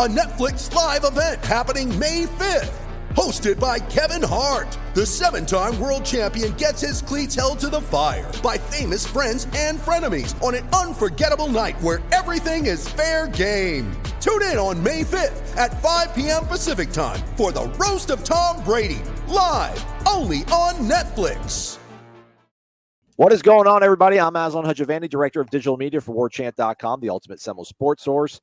a Netflix live event happening May 5th. Hosted by Kevin Hart, the seven time world champion gets his cleats held to the fire by famous friends and frenemies on an unforgettable night where everything is fair game. Tune in on May 5th at 5 p.m. Pacific time for the Roast of Tom Brady, live only on Netflix. What is going on, everybody? I'm Aslan Hajavani, Director of Digital Media for WarChant.com, the ultimate Seminole sports source.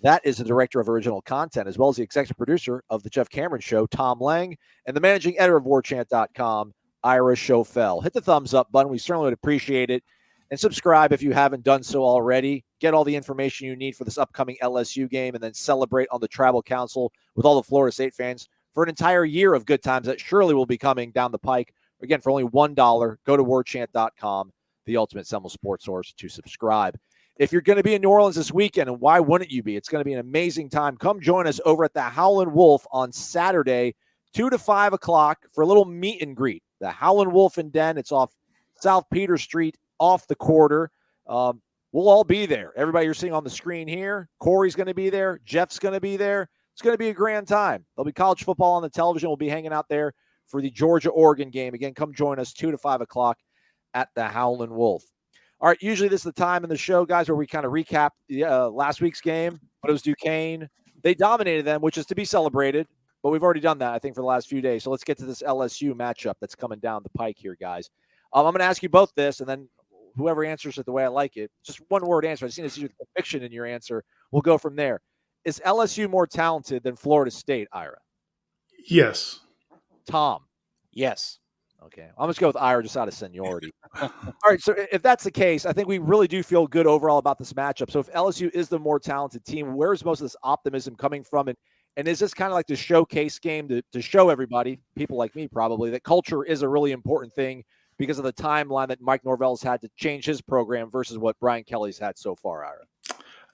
That is the Director of Original Content, as well as the Executive Producer of The Jeff Cameron Show, Tom Lang, and the Managing Editor of WarChant.com, Ira Schoffel. Hit the thumbs up button. We certainly would appreciate it. And subscribe if you haven't done so already. Get all the information you need for this upcoming LSU game, and then celebrate on the Tribal Council with all the Florida State fans for an entire year of good times that surely will be coming down the pike Again, for only $1, go to warchant.com, the ultimate Seminole sports source, to subscribe. If you're going to be in New Orleans this weekend, and why wouldn't you be? It's going to be an amazing time. Come join us over at the Howlin' Wolf on Saturday, 2 to 5 o'clock, for a little meet and greet. The Howlin' Wolf and Den, it's off South Peter Street, off the quarter. Um, we'll all be there. Everybody you're seeing on the screen here, Corey's going to be there, Jeff's going to be there. It's going to be a grand time. There'll be college football on the television. We'll be hanging out there for the Georgia Oregon game. Again, come join us 2 to 5 o'clock at the Howlin' Wolf. All right, usually this is the time in the show, guys, where we kind of recap the, uh, last week's game, but it was Duquesne. They dominated them, which is to be celebrated, but we've already done that, I think, for the last few days. So let's get to this LSU matchup that's coming down the pike here, guys. Um, I'm going to ask you both this, and then whoever answers it the way I like it, just one word answer. I just need to see conviction in your answer. We'll go from there. Is LSU more talented than Florida State, Ira? Yes. Tom. Yes. Okay. I'm just go with Ira just out of seniority. All right. So if that's the case, I think we really do feel good overall about this matchup. So if LSU is the more talented team, where's most of this optimism coming from? And and is this kind of like the showcase game to, to show everybody, people like me probably, that culture is a really important thing because of the timeline that Mike Norvell's had to change his program versus what Brian Kelly's had so far, Ira?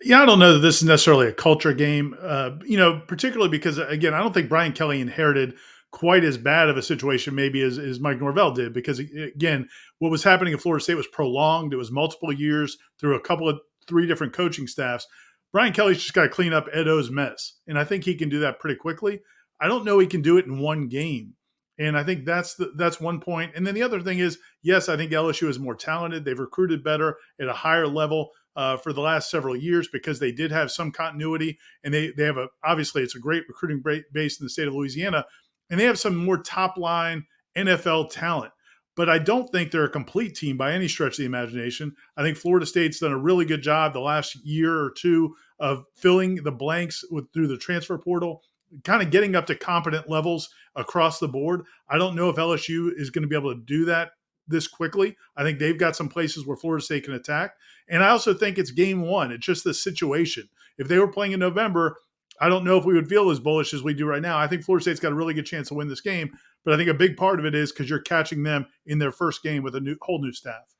Yeah, I don't know that this is necessarily a culture game, uh, you know, particularly because, again, I don't think Brian Kelly inherited – quite as bad of a situation maybe as, as Mike Norvell did because again what was happening at Florida State was prolonged. It was multiple years through a couple of three different coaching staffs. Brian Kelly's just got to clean up Ed O's mess and I think he can do that pretty quickly. I don't know he can do it in one game and I think that's the, that's one point. and then the other thing is yes I think LSU is more talented. They've recruited better at a higher level uh, for the last several years because they did have some continuity and they they have a obviously it's a great recruiting base in the state of Louisiana and they have some more top line NFL talent. But I don't think they're a complete team by any stretch of the imagination. I think Florida State's done a really good job the last year or two of filling the blanks with through the transfer portal, kind of getting up to competent levels across the board. I don't know if LSU is going to be able to do that this quickly. I think they've got some places where Florida State can attack. And I also think it's game one. It's just the situation. If they were playing in November, I don't know if we would feel as bullish as we do right now. I think Florida State's got a really good chance to win this game, but I think a big part of it is because you're catching them in their first game with a new whole new staff.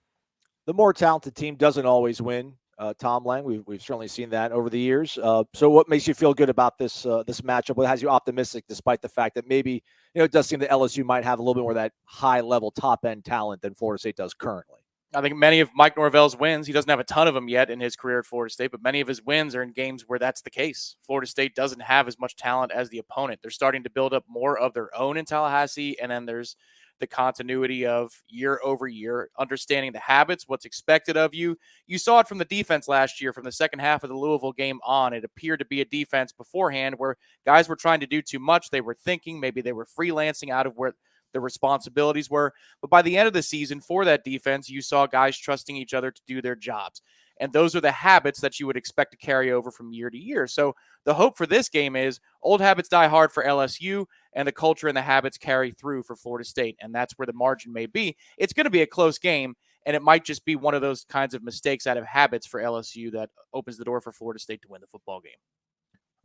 The more talented team doesn't always win. Uh, Tom Lang, we've, we've certainly seen that over the years. Uh, so, what makes you feel good about this uh, this matchup? What has you optimistic, despite the fact that maybe you know it does seem that LSU might have a little bit more of that high level top end talent than Florida State does currently? I think many of Mike Norvell's wins, he doesn't have a ton of them yet in his career at Florida State, but many of his wins are in games where that's the case. Florida State doesn't have as much talent as the opponent. They're starting to build up more of their own in Tallahassee, and then there's the continuity of year over year, understanding the habits, what's expected of you. You saw it from the defense last year, from the second half of the Louisville game on. It appeared to be a defense beforehand where guys were trying to do too much. They were thinking, maybe they were freelancing out of where the responsibilities were. But by the end of the season for that defense, you saw guys trusting each other to do their jobs. And those are the habits that you would expect to carry over from year to year. So the hope for this game is old habits die hard for LSU. and the culture and the habits carry through for Florida State. And that's where the margin may be. It's going to be a close game, and it might just be one of those kinds of mistakes out of habits for LSU that opens the door for Florida State to win the football game.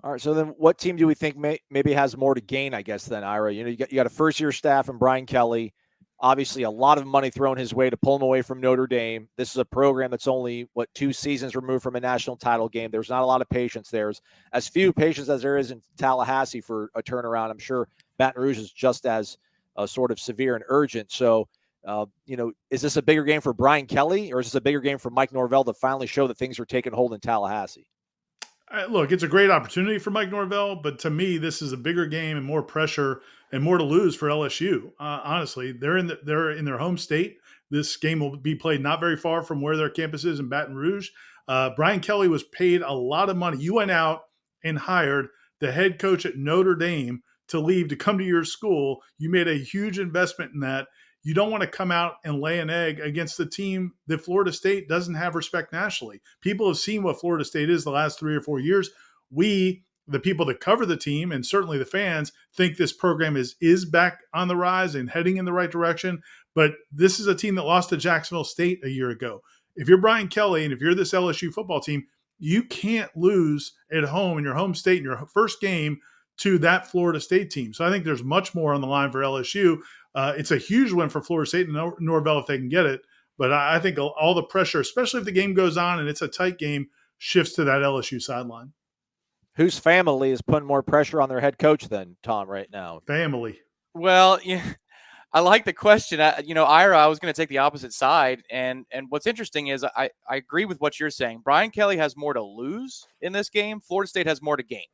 All right. So then, what team do we think may, maybe has more to gain? I guess than Ira. You know, you got you got a first year staff and Brian Kelly. Obviously, a lot of money thrown his way to pull him away from Notre Dame. This is a program that's only what two seasons removed from a national title game. There's not a lot of patience. There's as few patience as there is in Tallahassee for a turnaround. I'm sure Baton Rouge is just as uh, sort of severe and urgent. So, uh, you know, is this a bigger game for Brian Kelly or is this a bigger game for Mike Norvell to finally show that things are taking hold in Tallahassee? Look, it's a great opportunity for Mike Norvell, but to me, this is a bigger game and more pressure and more to lose for LSU. Uh, honestly, they're in the, they're in their home state. This game will be played not very far from where their campus is in Baton Rouge. Uh, Brian Kelly was paid a lot of money. You went out and hired the head coach at Notre Dame to leave to come to your school. You made a huge investment in that you don't want to come out and lay an egg against the team that Florida State doesn't have respect nationally. People have seen what Florida State is the last three or four years. We, the people that cover the team, and certainly the fans, think this program is is back on the rise and heading in the right direction. But this is a team that lost to Jacksonville State a year ago. If you're Brian Kelly and if you're this LSU football team, you can't lose at home in your home state in your first game to that Florida State team. So I think there's much more on the line for LSU. Uh, it's a huge win for Florida State and Nor- Norvell if they can get it. But I, I think all the pressure, especially if the game goes on and it's a tight game, shifts to that LSU sideline. Whose family is putting more pressure on their head coach than Tom right now? Family. Well, yeah. I like the question. I, you know, Ira, I was going to take the opposite side, and and what's interesting is I I agree with what you're saying. Brian Kelly has more to lose in this game. Florida State has more to gain.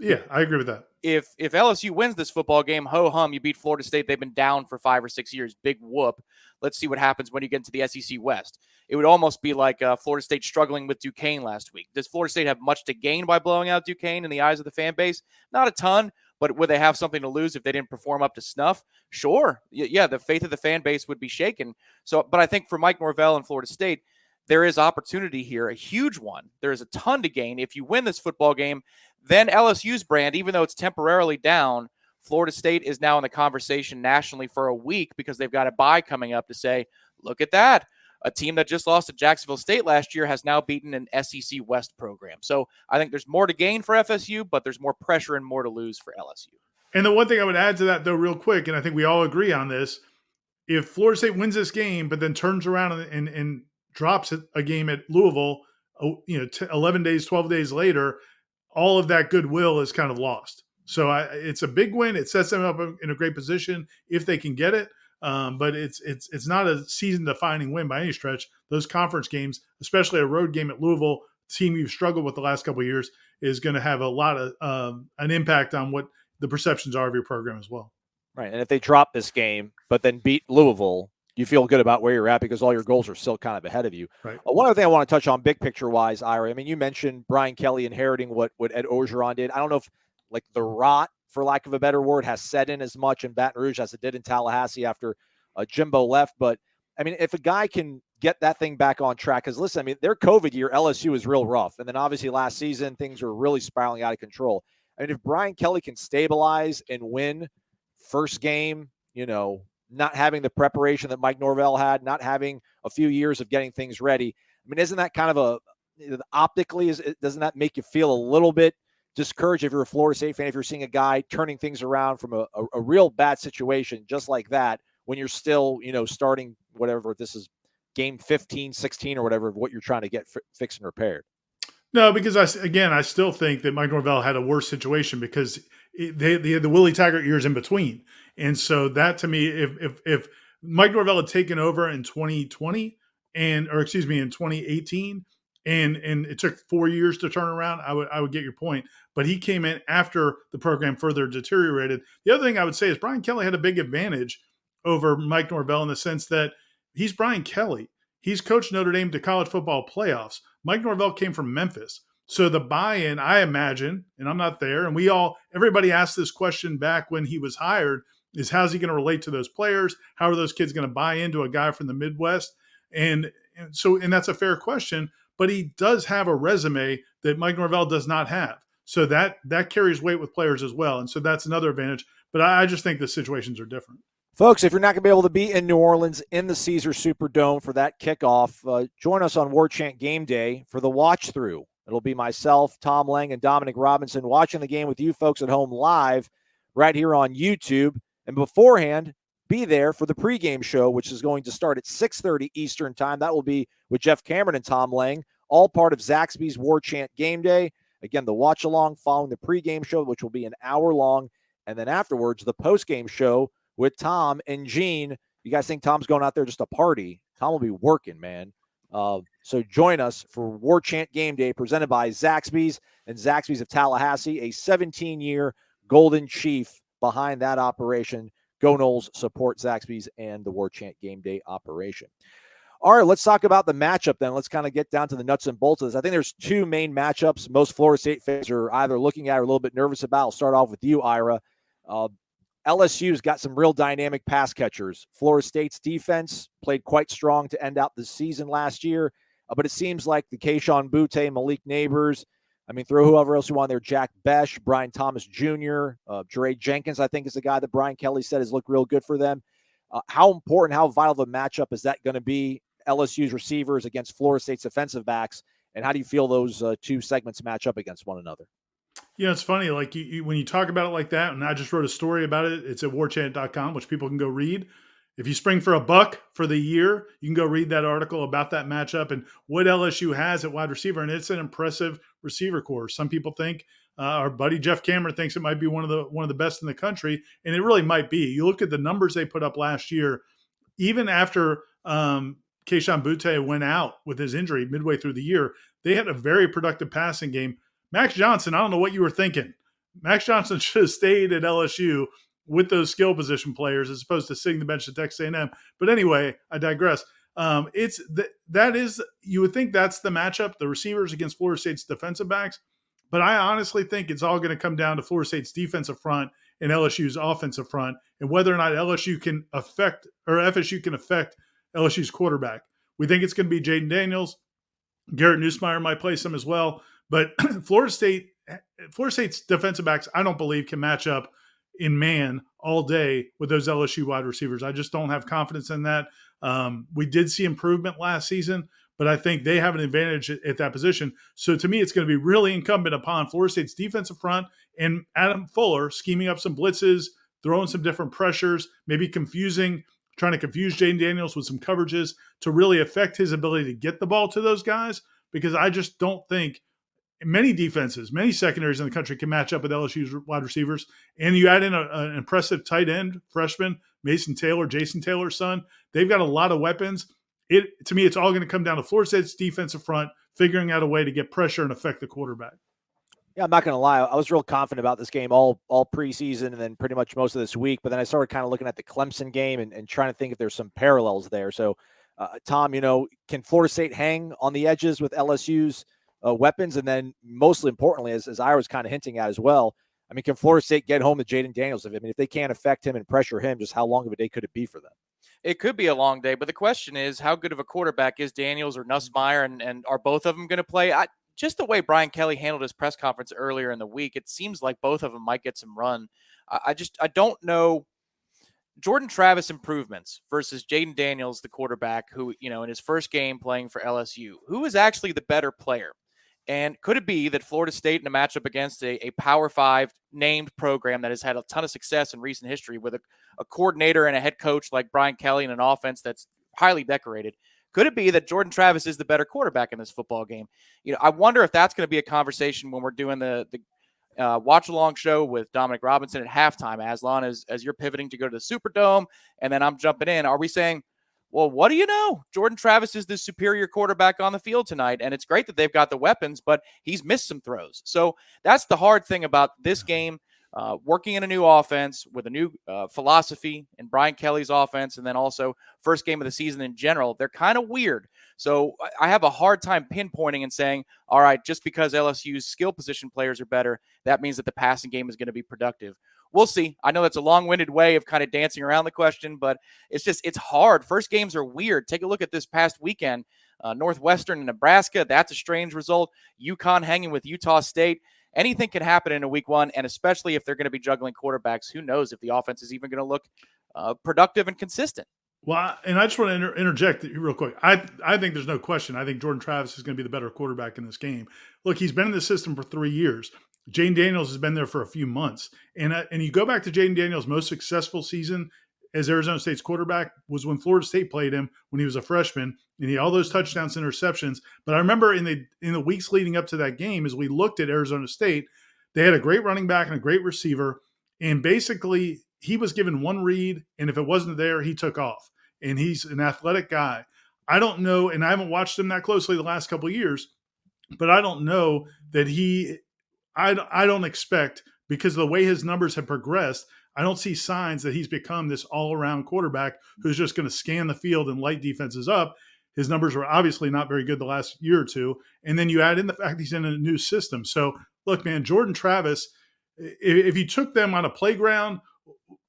Yeah, I agree with that. If if LSU wins this football game, ho hum, you beat Florida State. They've been down for five or six years. Big whoop. Let's see what happens when you get into the SEC West. It would almost be like uh, Florida State struggling with Duquesne last week. Does Florida State have much to gain by blowing out Duquesne in the eyes of the fan base? Not a ton, but would they have something to lose if they didn't perform up to snuff? Sure. Yeah, the faith of the fan base would be shaken. So, but I think for Mike Norvell and Florida State, there is opportunity here, a huge one. There is a ton to gain if you win this football game. Then LSU's brand, even though it's temporarily down, Florida State is now in the conversation nationally for a week because they've got a bye coming up to say, look at that. A team that just lost to Jacksonville State last year has now beaten an SEC West program. So I think there's more to gain for FSU, but there's more pressure and more to lose for LSU. And the one thing I would add to that, though, real quick, and I think we all agree on this if Florida State wins this game, but then turns around and, and, and drops a game at Louisville, oh, you know, t- 11 days, 12 days later, all of that goodwill is kind of lost. So I, it's a big win. It sets them up in a great position if they can get it. Um, but it's it's it's not a season defining win by any stretch. Those conference games, especially a road game at Louisville, team you've struggled with the last couple years, is going to have a lot of um, an impact on what the perceptions are of your program as well. Right, and if they drop this game but then beat Louisville, you feel good about where you're at because all your goals are still kind of ahead of you. Right. Uh, one other thing I want to touch on, big picture wise, Ira. I mean, you mentioned Brian Kelly inheriting what what Ed Orgeron did. I don't know if like the rot, for lack of a better word, has set in as much in Baton Rouge as it did in Tallahassee after uh, Jimbo left. But I mean, if a guy can get that thing back on track, because listen, I mean, their COVID year, LSU was real rough, and then obviously last season things were really spiraling out of control. I mean, if Brian Kelly can stabilize and win first game, you know, not having the preparation that Mike Norvell had, not having a few years of getting things ready. I mean, isn't that kind of a optically? Is doesn't that make you feel a little bit discouraged if you're a Florida State fan if you're seeing a guy turning things around from a, a, a real bad situation just like that when you're still you know starting whatever this is game 15 16 or whatever what you're trying to get f- fixed and repaired no because i again i still think that mike norvell had a worse situation because they, they had the willie taggart years in between and so that to me, if if if Mike Norvell had taken over in 2020 and or excuse me in 2018 and and it took four years to turn around, I would I would get your point. But he came in after the program further deteriorated. The other thing I would say is Brian Kelly had a big advantage over Mike Norvell in the sense that he's Brian Kelly. He's coached Notre Dame to college football playoffs. Mike Norvell came from Memphis. So the buy-in, I imagine, and I'm not there, and we all everybody asked this question back when he was hired is how's he going to relate to those players? How are those kids going to buy into a guy from the Midwest? And, and so, and that's a fair question, but he does have a resume that Mike Norvell does not have. So that that carries weight with players as well, and so that's another advantage. But I, I just think the situations are different. Folks, if you're not going to be able to be in New Orleans in the Caesar Superdome for that kickoff, uh, join us on War Chant Game Day for the watch through. It'll be myself, Tom Lang, and Dominic Robinson watching the game with you folks at home live right here on YouTube. And beforehand, be there for the pregame show, which is going to start at 6:30 Eastern Time. That will be with Jeff Cameron and Tom Lang, all part of Zaxby's War Chant Game Day. Again, the watch along following the pregame show, which will be an hour long, and then afterwards the postgame show with Tom and Gene. You guys think Tom's going out there just to party? Tom will be working, man. Uh, so join us for War Chant Game Day presented by Zaxby's and Zaxby's of Tallahassee, a 17 year Golden Chief behind that operation. Go Noles support Zaxby's and the War Chant Game Day operation. All right, let's talk about the matchup then. Let's kind of get down to the nuts and bolts of this. I think there's two main matchups most Florida State fans are either looking at or a little bit nervous about. I'll start off with you, Ira. Uh, LSU's got some real dynamic pass catchers. Florida State's defense played quite strong to end out the season last year, uh, but it seems like the Kayshon Boutte, Malik Nabers, I mean, throw whoever else you want there, Jack Bech, Brian Thomas Jr., uh, Jaray Jenkins, I think is the guy that Brian Kelly said has looked real good for them. Uh, how important, how vital the matchup is that going to be? LSU's receivers against Florida State's defensive backs, and how do you feel those uh, two segments match up against one another? Yeah, it's funny. Like you, you, when you talk about it like that, and I just wrote a story about it. It's at warchant.com, which people can go read. If you spring for a buck for the year, you can go read that article about that matchup and what LSU has at wide receiver. And it's an impressive receiver corps. Some people think uh, our buddy Jeff Cameron thinks it might be one of the one of the best in the country, and it really might be. You look at the numbers they put up last year, even after um, Boutte went out with his injury midway through the year, they had a very productive passing game. Max Johnson, I don't know what you were thinking. Max Johnson should have stayed at LSU with those skill position players as opposed to sitting the bench at Texas A&M. But anyway, I digress. Um, it's th- that is you would think that's the matchup, the receivers against Florida State's defensive backs. But I honestly think it's all going to come down to Florida State's defensive front and LSU's offensive front, and whether or not LSU can affect or FSU can affect LSU's quarterback. We think it's going to be Jayden Daniels. Garrett Nussmeier might play some as well, but Florida State, Florida State's defensive backs, I don't believe can match up in man all day with those LSU wide receivers. I just don't have confidence in that. Um, we did see improvement last season, but I think they have an advantage at, at that position. So to me, it's going to be really incumbent upon Florida State's defensive front and Adam Fuller scheming up some blitzes, throwing some different pressures, maybe confusing, trying to confuse Jayden Daniels with some coverages to really affect his ability to get the ball to those guys. Because I just don't think many defenses, many secondaries in the country can match up with LSU's wide receivers. And you add in a, an impressive tight end freshman, Mason Taylor, Jason Taylor's son. They've got a lot of weapons. It to me, it's all going to come down to Florida State's defensive front figuring out a way to get pressure and affect the quarterback. Yeah, I'm not going to lie. I was real confident about this game all all preseason and then pretty much most of this week. But then I started kind of looking at the Clemson game and, and trying to think if there's some parallels there. So, uh, Tom, you know, can Florida State hang on the edges with LSU's – uh, weapons, and then mostly importantly, as, as I was kind of hinting at as well, I mean, can Florida State get home to Jayden Daniels? I mean, if they can't affect him and pressure him, just how long of a day could it be for them? It could be a long day, but the question is, how good of a quarterback is Daniels or Nussmeier, and, and are both of them going to play? I, just the way Brian Kelly handled his press conference earlier in the week, it seems like both of them might get some run. I, I just I don't know Jordan Travis improvements versus Jayden Daniels, the quarterback, who you know in his first game playing for LSU, who is actually the better player. And could it be that Florida State in a matchup against a, a Power Five named program that has had a ton of success in recent history with a, a coordinator and a head coach like Brian Kelly and an offense that's highly decorated? Could it be that Jordan Travis is the better quarterback in this football game? You know, I wonder if that's going to be a conversation when we're doing the the uh, watch along show with Dominic Robinson at halftime, Aslan, as as you're pivoting to go to the Superdome, and then I'm jumping in. Are we saying well, what do you know? Jordan Travis is the superior quarterback on the field tonight, and it's great that they've got the weapons, but he's missed some throws. So that's the hard thing about this game. Uh, working in a new offense with a new uh, philosophy in Brian Kelly's offense, and then also first game of the season in general, they're kind of weird. So I have a hard time pinpointing and saying, all right, just because LSU's skill position players are better, that means that the passing game is going to be productive we'll see. I know that's a long-winded way of kind of dancing around the question, but it's just it's hard. First games are weird. Take a look at this past weekend, uh, Northwestern and Nebraska. That's a strange result. UConn hanging with Utah State. anything can happen in a week one, and especially if they're going to be juggling quarterbacks, who knows if the offense is even going to look uh, productive and consistent. Well, and I just want to inter- interject real quick. I I think there's no question. I think Jordan Travis is going to be the better quarterback in this game. Look, he's been in the system for three years. Jayden Daniels has been there for a few months, and uh, and you go back to Jayden Daniels' most successful season as Arizona State's quarterback was when Florida State played him when he was a freshman, and he had all those touchdowns, and interceptions. But I remember in the in the weeks leading up to that game, as we looked at Arizona State, they had a great running back and a great receiver, and basically he was given one read, and if it wasn't there, he took off. And he's an athletic guy. I don't know, and I haven't watched him that closely the last couple years, but I don't know that he. I I don't expect because the way his numbers have progressed I don't see signs that he's become this all around quarterback who's just going to scan the field and light defenses up. His numbers were obviously not very good the last year or two. And then you add in the fact he's in a new system. So, look, man, Jordan Travis, if you took them on a playground,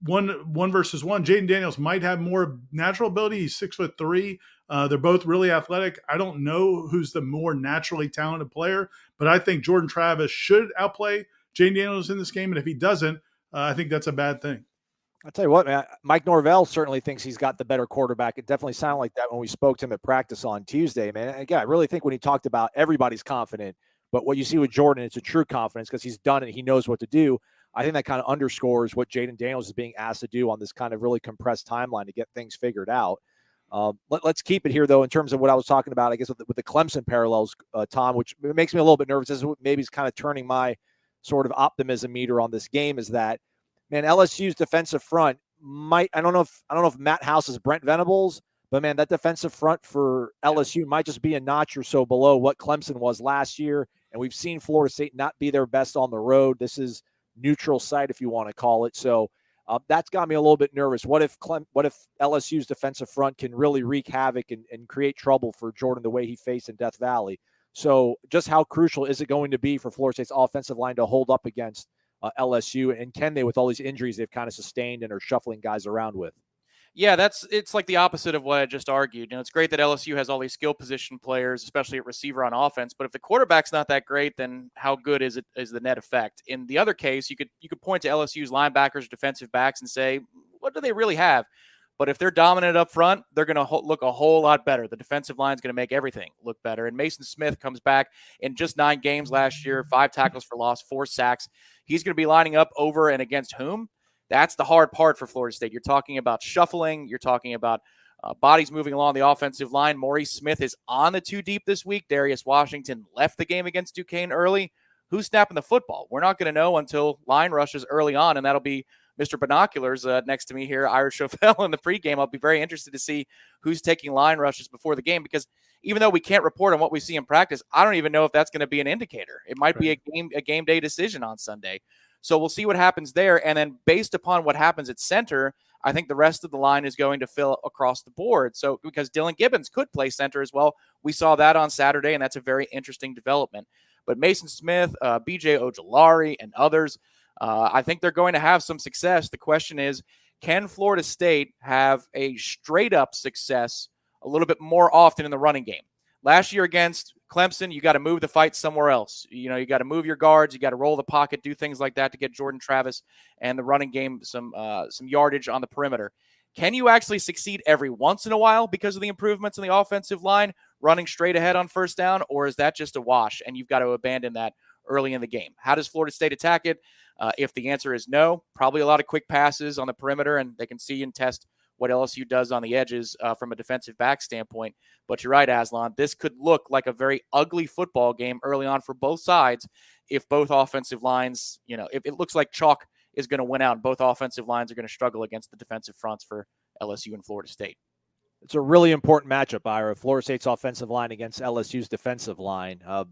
one one versus one, Jayden Daniels might have more natural ability. He's six foot three. Uh, they're both really athletic. I don't know who's the more naturally talented player, but I think Jordan Travis should outplay Jayden Daniels in this game. And if he doesn't, uh, I think that's a bad thing. I'll tell you what, man. Mike Norvell certainly thinks he's got the better quarterback. It definitely sounded like that when we spoke to him at practice on Tuesday, man. And again, I really think when he talked about everybody's confident, but what you see with Jordan, it's a true confidence because he's done it. He knows what to do. I think that kind of underscores what Jayden Daniels is being asked to do on this kind of really compressed timeline to get things figured out. Um, let, us keep it here, though, in terms of what I was talking about, I guess, with the, with the Clemson parallels, uh, Tom, which makes me a little bit nervous. This is maybe is kind of turning my sort of optimism meter on this game is that man, LSU's defensive front might I don't know if I don't know if Matt House is Brent Venables, but man, that defensive front for LSU might just be a notch or so below what Clemson was last year. And we've seen Florida State not be their best on the road. This is neutral site, if you want to call it. So uh, that's got me a little bit nervous. What if Clem, what if LSU's defensive front can really wreak havoc and, and create trouble for Jordan the way he faced in Death Valley? So just how crucial is it going to be for Florida State's offensive line to hold up against uh, LSU, and can they with all these injuries they've kind of sustained and are shuffling guys around with? Yeah, that's it's like the opposite of what I just argued. You know, it's great that LSU has all these skill position players, especially at receiver on offense. But if the quarterback's not that great, then how good is it is the net effect? In the other case, you could you could point to LSU's linebackers, defensive backs, and say, what do they really have? But if they're dominant up front, they're going to ho- look a whole lot better. The defensive line is going to make everything look better. And Maason Smith comes back in just nine games last year, five tackles for loss, four sacks. He's going to be lining up over and against whom? That's the hard part for Florida State. You're talking about shuffling. You're talking about uh, bodies moving along the offensive line. Maurice Smith is on the two deep this week. Darius Washington left the game against Duquesne early. Who's snapping the football? We're not going to know until line rushes early on, and that'll be Mr. Binoculars uh, next to me here, Irish Chauvel, in the pregame. I'll be very interested to see who's taking line rushes before the game because even though we can't report on what we see in practice, I don't even know if that's going to be an indicator. It might right. be a game a game day decision on Sunday. So we'll see what happens there, and then based upon what happens at center. I think the rest of the line is going to fill across the board. So, because Dillan Gibbons could play center as well, we saw that on Saturday, and that's a very interesting development. But Maason Smith, uh, BJ Ojulari, and others, uh, I think they're going to have some success. The question is, can Florida State have a straight up success a little bit more often in the running game? Last year against Clemson, you got to move the fight somewhere else. You know, you got to move your guards, you got to roll the pocket, do things like that to get Jordan Travis and the running game some uh, some yardage on the perimeter. Can you actually succeed every once in a while because of the improvements in the offensive line, running straight ahead on first down, or is that just a wash and you've got to abandon that early in the game? How does Florida State attack it? Uh, if the answer is no, probably a lot of quick passes on the perimeter, and they can see and test what LSU does on the edges uh, from a defensive back standpoint. But you're right, Aslan. This could look like a very ugly football game early on for both sides if both offensive lines, you know, if it looks like chalk is going to win out and both offensive lines are going to struggle against the defensive fronts for LSU and Florida State. It's a really important matchup, Ira. Florida State's offensive line against LSU's defensive line. Uh,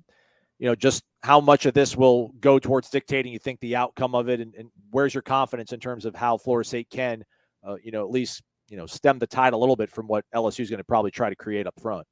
you know, just how much of this will go towards dictating you think the outcome of it, and, and where's your confidence in terms of how Florida State can, uh, you know, at least you know stem the tide a little bit from what LSU is going to probably try to create up front.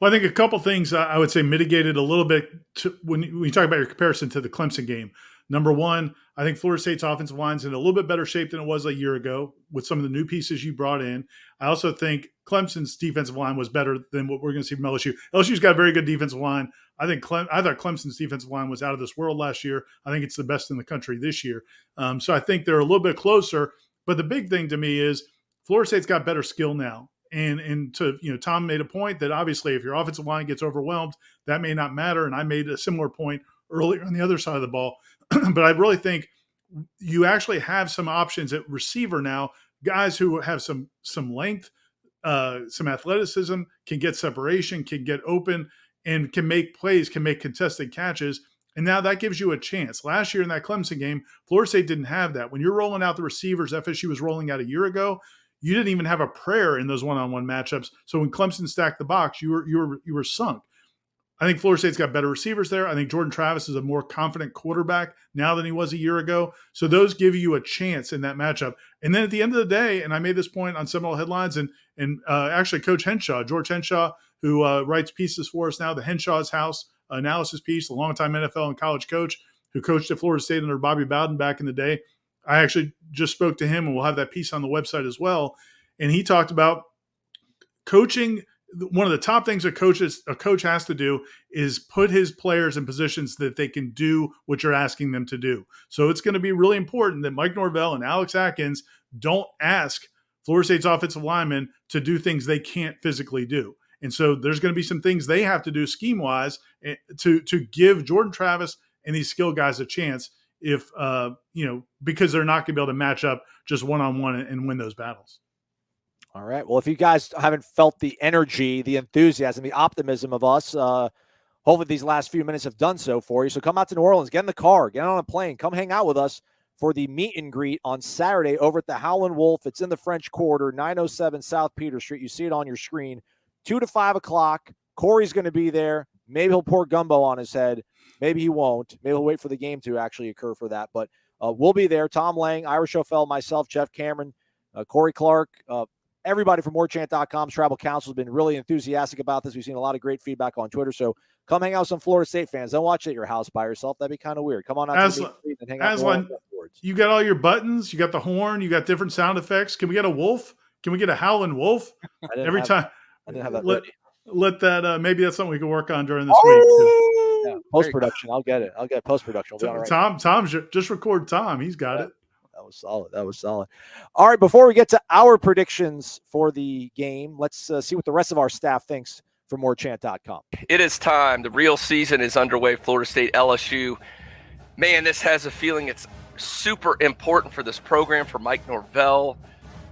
Well, I think a couple things I would say mitigated a little bit to, when, you, when you talk about your comparison to the Clemson game. Number one, I think Florida State's offensive line's in a little bit better shape than it was a year ago with some of the new pieces you brought in. I also think Clemson's defensive line was better than what we're going to see from LSU. LSU's got a very good defensive line. I think Clem, I thought Clemson's defensive line was out of this world last year. I think it's the best in the country this year. Um, so I think they're a little bit closer. But the big thing to me is Florida State's got better skill now. And and to you know, Tom made a point that obviously if your offensive line gets overwhelmed, that may not matter. And I made a similar point earlier on the other side of the ball. but I really think you actually have some options at receiver now, guys who have some some length, uh, some athleticism, can get separation, can get open, and can make plays, can make contested catches. And now that gives you a chance. Last year in that Clemson game, Florida State didn't have that. When you're rolling out the receivers FSU was rolling out a year ago, you didn't even have a prayer in those one-on-one matchups. So when Clemson stacked the box, you were you were you were sunk. I think Florida State's got better receivers there. I think Jordan Travis is a more confident quarterback now than he was a year ago. So those give you a chance in that matchup. And then at the end of the day, and I made this point on several headlines, and and uh, actually Coach Henshaw, George Henshaw, who uh, writes pieces for us now, the Henshaw's House analysis piece, a longtime NFL and college coach who coached at Florida State under Bobby Bowden back in the day. I actually just spoke to him, and we'll have that piece on the website as well. And he talked about coaching. One of the top things a coaches a coach has to do is put his players in positions that they can do what you're asking them to do. So it's going to be really important that Mike Norvell and Alex Atkins don't ask Florida State's offensive linemen to do things they can't physically do. And so there's going to be some things they have to do scheme wise eh, to to give Jordan Travis and these skill guys a chance if uh, you know because they're not going to be able to match up just one on one and win those battles. All right. Well, if you guys haven't felt the energy, the enthusiasm, the optimism of us, uh, hopefully these last few minutes have done so for you. So come out to New Orleans, get in the car, get on a plane, come hang out with us for the meet and greet on Saturday over at the Howlin' Wolf. It's in the French Quarter, 907 South Peter Street. You see it on your screen. Two to five o'clock. Corey's going to be there. Maybe he'll pour gumbo on his head. Maybe he won't. Maybe he'll wait for the game to actually occur for that. But uh, we'll be there. Tom Lang, Ira Schoffel, myself, Jeff Cameron, uh, Corey Clark, uh, everybody from WarChant.com's Tribal Council has been really enthusiastic about this. We've seen a lot of great feedback on Twitter. So come hang out with some Florida State fans. Don't watch it at your house by yourself. That'd be kind of weird. Come on out Aslan, to and hang out. Aslan, you got all your buttons. You got the horn. You got different sound effects. Can we get a wolf? Can we get a howling wolf every have, time? I didn't have that. Let, let that. Uh, maybe that's something we can work on during this oh! week. Yeah, post production. I'll get it. I'll get post production. We'll Tom, Tom, just record Tom. He's got yeah. it. That was solid. That was solid. All right, before we get to our predictions for the game, let's uh, see what the rest of our staff thinks from warchant.com. It is time. The real season is underway. Florida State, LSU. Man, this has a feeling it's super important for this program, for Mike Norvell,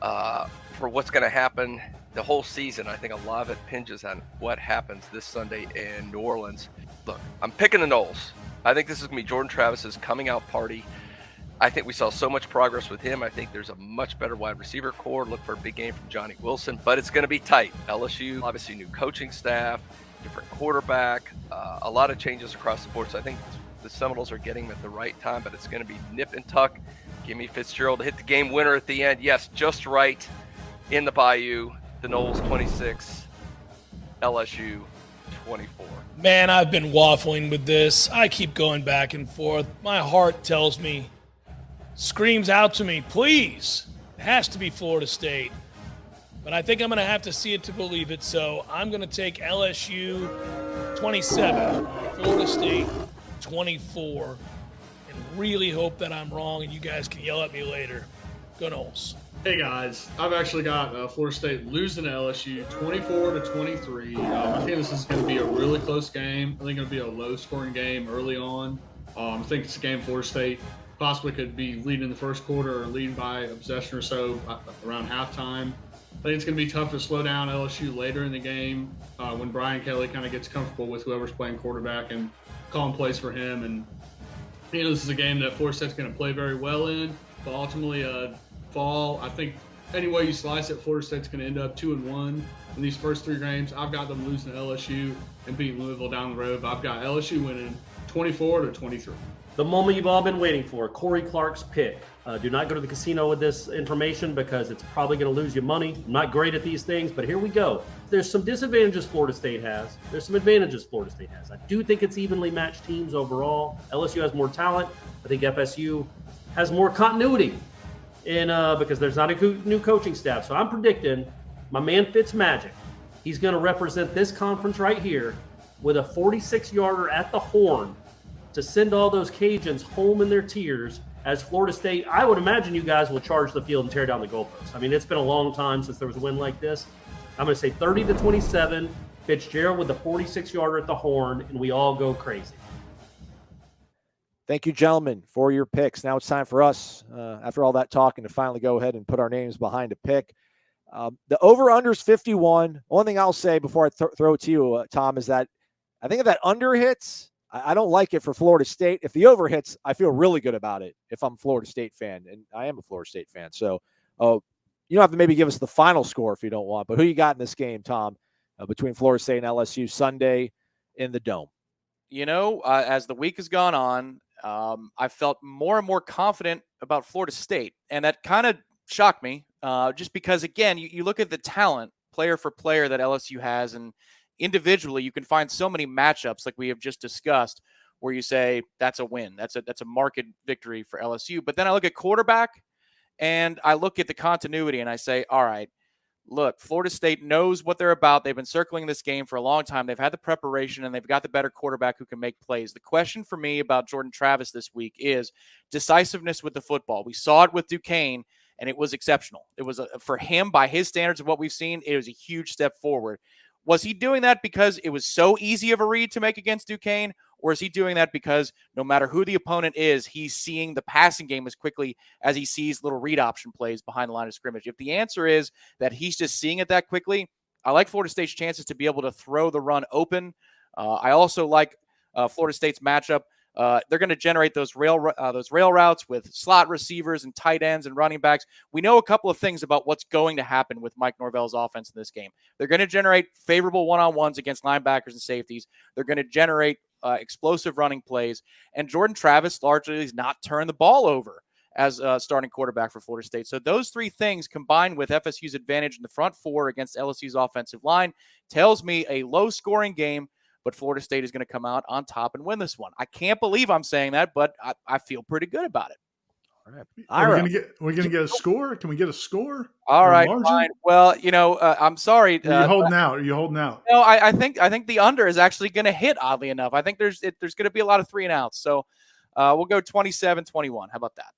uh, for what's going to happen the whole season. I think a lot of it pinges on what happens this Sunday in New Orleans. Look, I'm picking the Noles. I think this is going to be Jordan Travis's coming out party. I think we saw so much progress with him. I think there's a much better wide receiver corps. Look for a big game from Johnny Wilson, but it's going to be tight. LSU, obviously, new coaching staff, different quarterback, uh, a lot of changes across the board. So I think the Seminoles are getting him at the right time, but it's going to be nip and tuck. Give me Fitzgerald to hit the game winner at the end. Yes, just right in the Bayou. The Noles 26, LSU 24. Man, I've been waffling with this. I keep going back and forth. My heart tells me screams out to me, please. It has to be Florida State. But I think I'm going to have to see it to believe it. So I'm going to take LSU 27, Florida State 24, and really hope that I'm wrong and you guys can yell at me later. Go Noles. Hey guys, I've actually got uh, Florida State losing to LSU 24 to 23. Um, I think this is going to be a really close game. I think to be a low scoring game early on. Um, I think it's a game Florida State possibly could be leading in the first quarter or leading by a possession or so uh, around halftime. I think it's going to be tough to slow down LSU later in the game uh, when Brian Kelly kind of gets comfortable with whoever's playing quarterback and calling plays for him. And you know, this is a game that Florida State's going to play very well in, but ultimately, uh, fall. I think any way you slice it, Florida State's going to end up two and one in these first three games. I've got them losing to LSU and beating Louisville down the road. But I've got LSU winning 24 to 23. The moment you've all been waiting for, Corey Clark's pick. Uh, do not go to the casino with this information because it's probably going to lose you money. I'm not great at these things, but here we go. There's some disadvantages Florida State has. There's some advantages Florida State has. I do think it's evenly matched teams overall. LSU has more talent. I think FSU has more continuity in uh, because there's not a co- new coaching staff. So I'm predicting my man Fitz Magic. He's going to represent this conference right here with a 46 yarder at the horn to send all those Cajuns home in their tears as Florida State. I would imagine you guys will charge the field and tear down the goalposts. I mean, it's been a long time since there was a win like this. I'm going to say 30 to 27. Fitzgerald with the 46 yarder at the horn, and we all go crazy. Thank you, gentlemen, for your picks. Now it's time for us, uh, after all that talking, to finally go ahead and put our names behind a pick. Um, the over under is 51. One thing I'll say before I th- throw it to you, uh, Tom, is that I think if that under hits, I, I don't like it for Florida State. If the over hits, I feel really good about it if I'm a Florida State fan, and I am a Florida State fan. So, uh, you don't have to maybe give us the final score if you don't want, but who you got in this game, Tom, uh, between Florida State and LSU Sunday in the Dome? You know, uh, as the week has gone on, um, I felt more and more confident about Florida State, and that kind of shocked me. Uh, just because, again, you, you look at the talent, player for player, that LSU has, and individually, you can find so many matchups like we have just discussed, where you say that's a win, that's a that's a market victory for LSU. But then I look at quarterback, and I look at the continuity, and I say, all right, look, Florida State knows what they're about. They've been circling this game for a long time. They've had the preparation and they've got the better quarterback who can make plays. The question for me about Jordan Travis this week is decisiveness with the football. We saw it with Duquesne and it was exceptional. It was a, for him by his standards of what we've seen, it was a huge step forward. Was he doing that because it was so easy of a read to make against Duquesne? Or is he doing that because no matter who the opponent is, he's seeing the passing game as quickly as he sees little read option plays behind the line of scrimmage? If the answer is that he's just seeing it that quickly, I like Florida State's chances to be able to throw the run open. Uh, I also like uh, Florida State's matchup. Uh, they're going to generate those rail uh, those rail routes with slot receivers and tight ends and running backs. We know a couple of things about what's going to happen with Mike Norvell's offense in this game. They're going to generate favorable one on ones against linebackers and safeties. They're going to generate uh, explosive running plays, and Jordan Travis largely has not turned the ball over as a starting quarterback for Florida State. So those three things combined with FSU's advantage in the front four against LSU's offensive line tells me a low scoring game but Florida State is going to come out on top and win this one. I can't believe I'm saying that, but I, I feel pretty good about it. All right. Are we gonna get we're gonna get a score? Can we get a score? All right, fine. Well, you know, uh, I'm sorry. Are you uh, holding out? Are you holding out? No, I, I, think I think the under is actually going to hit. Oddly enough, I think there's it, there's going to be a lot of three and outs. So uh, we'll go 27-21. How about that?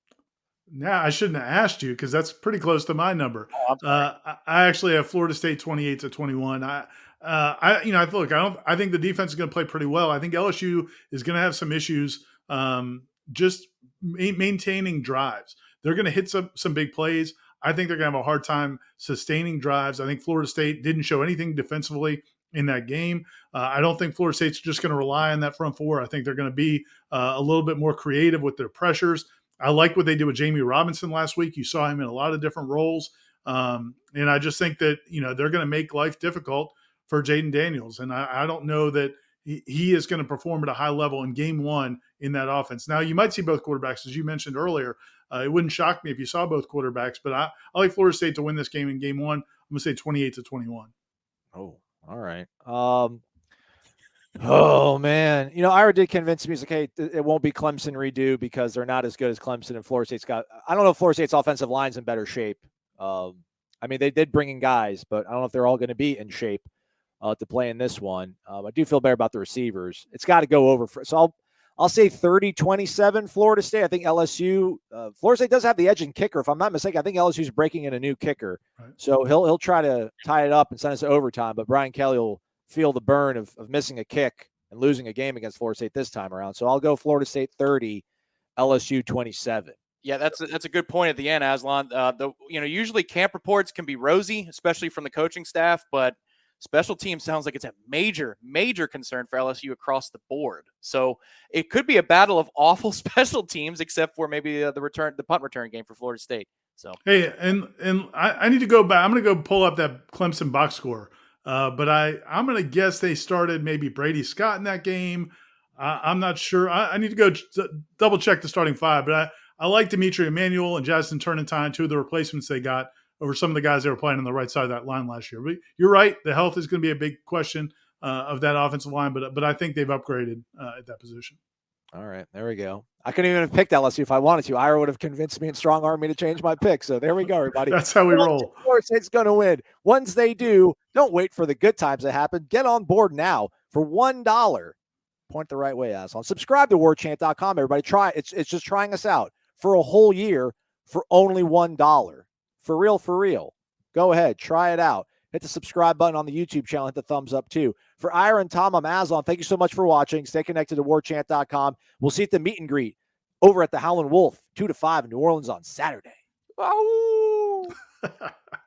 Now I shouldn't have asked you because that's pretty close to my number. Oh, uh, I actually have Florida State 28 to 21. I uh, I you know I look I don't I think the defense is going to play pretty well. I think LSU is going to have some issues um, just ma- maintaining drives. They're going to hit some some big plays. I think they're going to have a hard time sustaining drives. I think Florida State didn't show anything defensively in that game. Uh, I don't think Florida State's just going to rely on that front four. I think they're going to be uh, a little bit more creative with their pressures. I like what they did with Jammie Robinson last week. You saw him in a lot of different roles. Um, and I just think that, you know, they're going to make life difficult for Jayden Daniels. And I, I, don't know that he, he is going to perform at a high level in game one in that offense. Now, you might see both quarterbacks, as you mentioned earlier. Uh, it wouldn't shock me if you saw both quarterbacks, but I, I like Florida State to win this game in game one. I'm going to say 28 to 21. Oh, all right. Um, Oh man, you know Ira did convince me. He's like, "Hey, it won't be Clemson redo because they're not as good as Clemson and Florida State's got." I don't know if Florida State's offensive line's in better shape. Um, I mean, they did bring in guys, but I don't know if they're all going to be in shape uh, to play in this one. Um, I do feel better about the receivers. It's got to go over. For, so I'll I'll say 30-27 Florida State. I think LSU uh, Florida State does have the edge in kicker. If I'm not mistaken, I think LSU's breaking in a new kicker. Right. So he'll he'll try to tie it up and send us to overtime. But Brian Kelly will feel the burn of, of missing a kick and losing a game against Florida State this time around. So I'll go Florida State 30, LSU 27. Yeah, that's a, that's a good point at the end, Aslan. Uh, the you know usually camp reports can be rosy, especially from the coaching staff, but special team sounds like it's a major major concern for LSU across the board. So it could be a battle of awful special teams, except for maybe uh, the return the punt return game for Florida State. So hey, and and I, I need to go back. I'm going to go pull up that Clemson box score. Uh, but I I'm going to guess they started maybe Brady Scott in that game. I, am not sure. I, I, need to go double check the starting five, but I, I like D'Mitri Emmanuel and Jazston Turnetine, two of the replacements they got over some of the guys they were playing on the right side of that line last year. But you're right, the health is going to be a big question uh, of that offensive line, but but I think they've upgraded uh, at that position. All right, there we go. I couldn't even have picked LSU if I wanted to. Ira would have convinced me and strong arm me to change my pick. So there we go, everybody. That's how we roll. Of course, it's going to win. Once they do, don't wait for the good times to happen. Get on board now for one dollar. Point the right way, asshole. Subscribe to warchant.com, everybody. Try it's it's just trying us out for a whole year for only one dollar. For real, for real. Go ahead, try it out. Hit the subscribe button on the YouTube channel. Hit the thumbs up too. For Ira and Tom, I'm Aslan. Thank you so much for watching. Stay connected to warchant.com. We'll see you at the meet and greet over at the Howlin' Wolf, 2 to 5 in New Orleans on Saturday.